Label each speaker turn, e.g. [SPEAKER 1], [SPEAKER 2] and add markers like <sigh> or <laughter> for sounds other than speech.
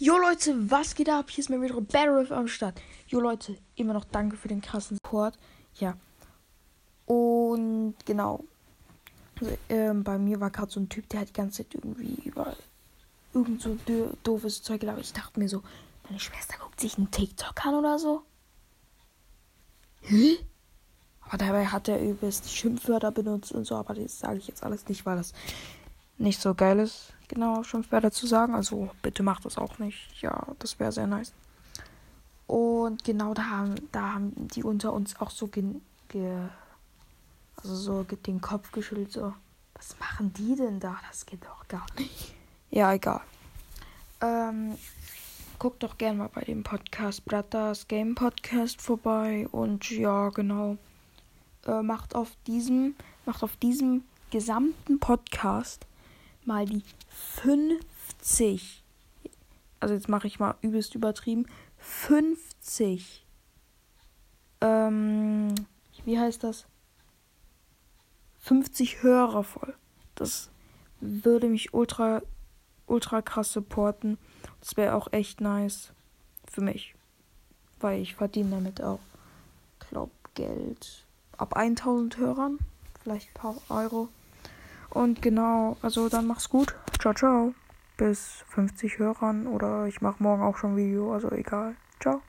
[SPEAKER 1] Jo Leute, was geht ab? Hier ist mir wieder Battle Riff am Start. Jo Leute, immer noch danke für den krassen Support. Ja. Und genau. Also, ähm, bei mir war gerade so ein Typ, der hat die ganze Zeit irgendwie über irgend so doofes Zeug gelabert. Ich dachte mir so, meine Schwester guckt sich einen TikTok an oder so. Hä? Aber dabei hat er übelst Schimpfwörter benutzt und so, aber das sage ich jetzt alles nicht, weil das nicht so geil ist, genau Schimpfwörter zu sagen. Also bitte macht das auch nicht. Ja, das wäre sehr nice. Und genau da haben, da haben die unter uns auch so gen, ge, also so ge- den Kopf geschüttelt, so. Was machen die denn da? Das geht doch gar nicht. <laughs> Ja, egal. Ähm, guckt doch gerne mal bei dem Podcast Bratters Game Podcast vorbei. Und ja, genau. Äh, macht auf diesem, macht auf diesem gesamten Podcast mal die 50. Also jetzt mache ich mal übelst übertrieben. 50. Ähm, wie heißt das? 50 Hörer voll. Das würde mich ultra, ultra krass supporten. Das wäre auch echt nice für mich. Weil ich verdiene damit auch, glaub, Geld. Ab 1000 Hörern. Vielleicht ein paar Euro. Und genau, also dann mach's gut. Ciao, ciao. Bis 50 Hörern oder ich mache morgen auch schon Video, also egal. Ciao.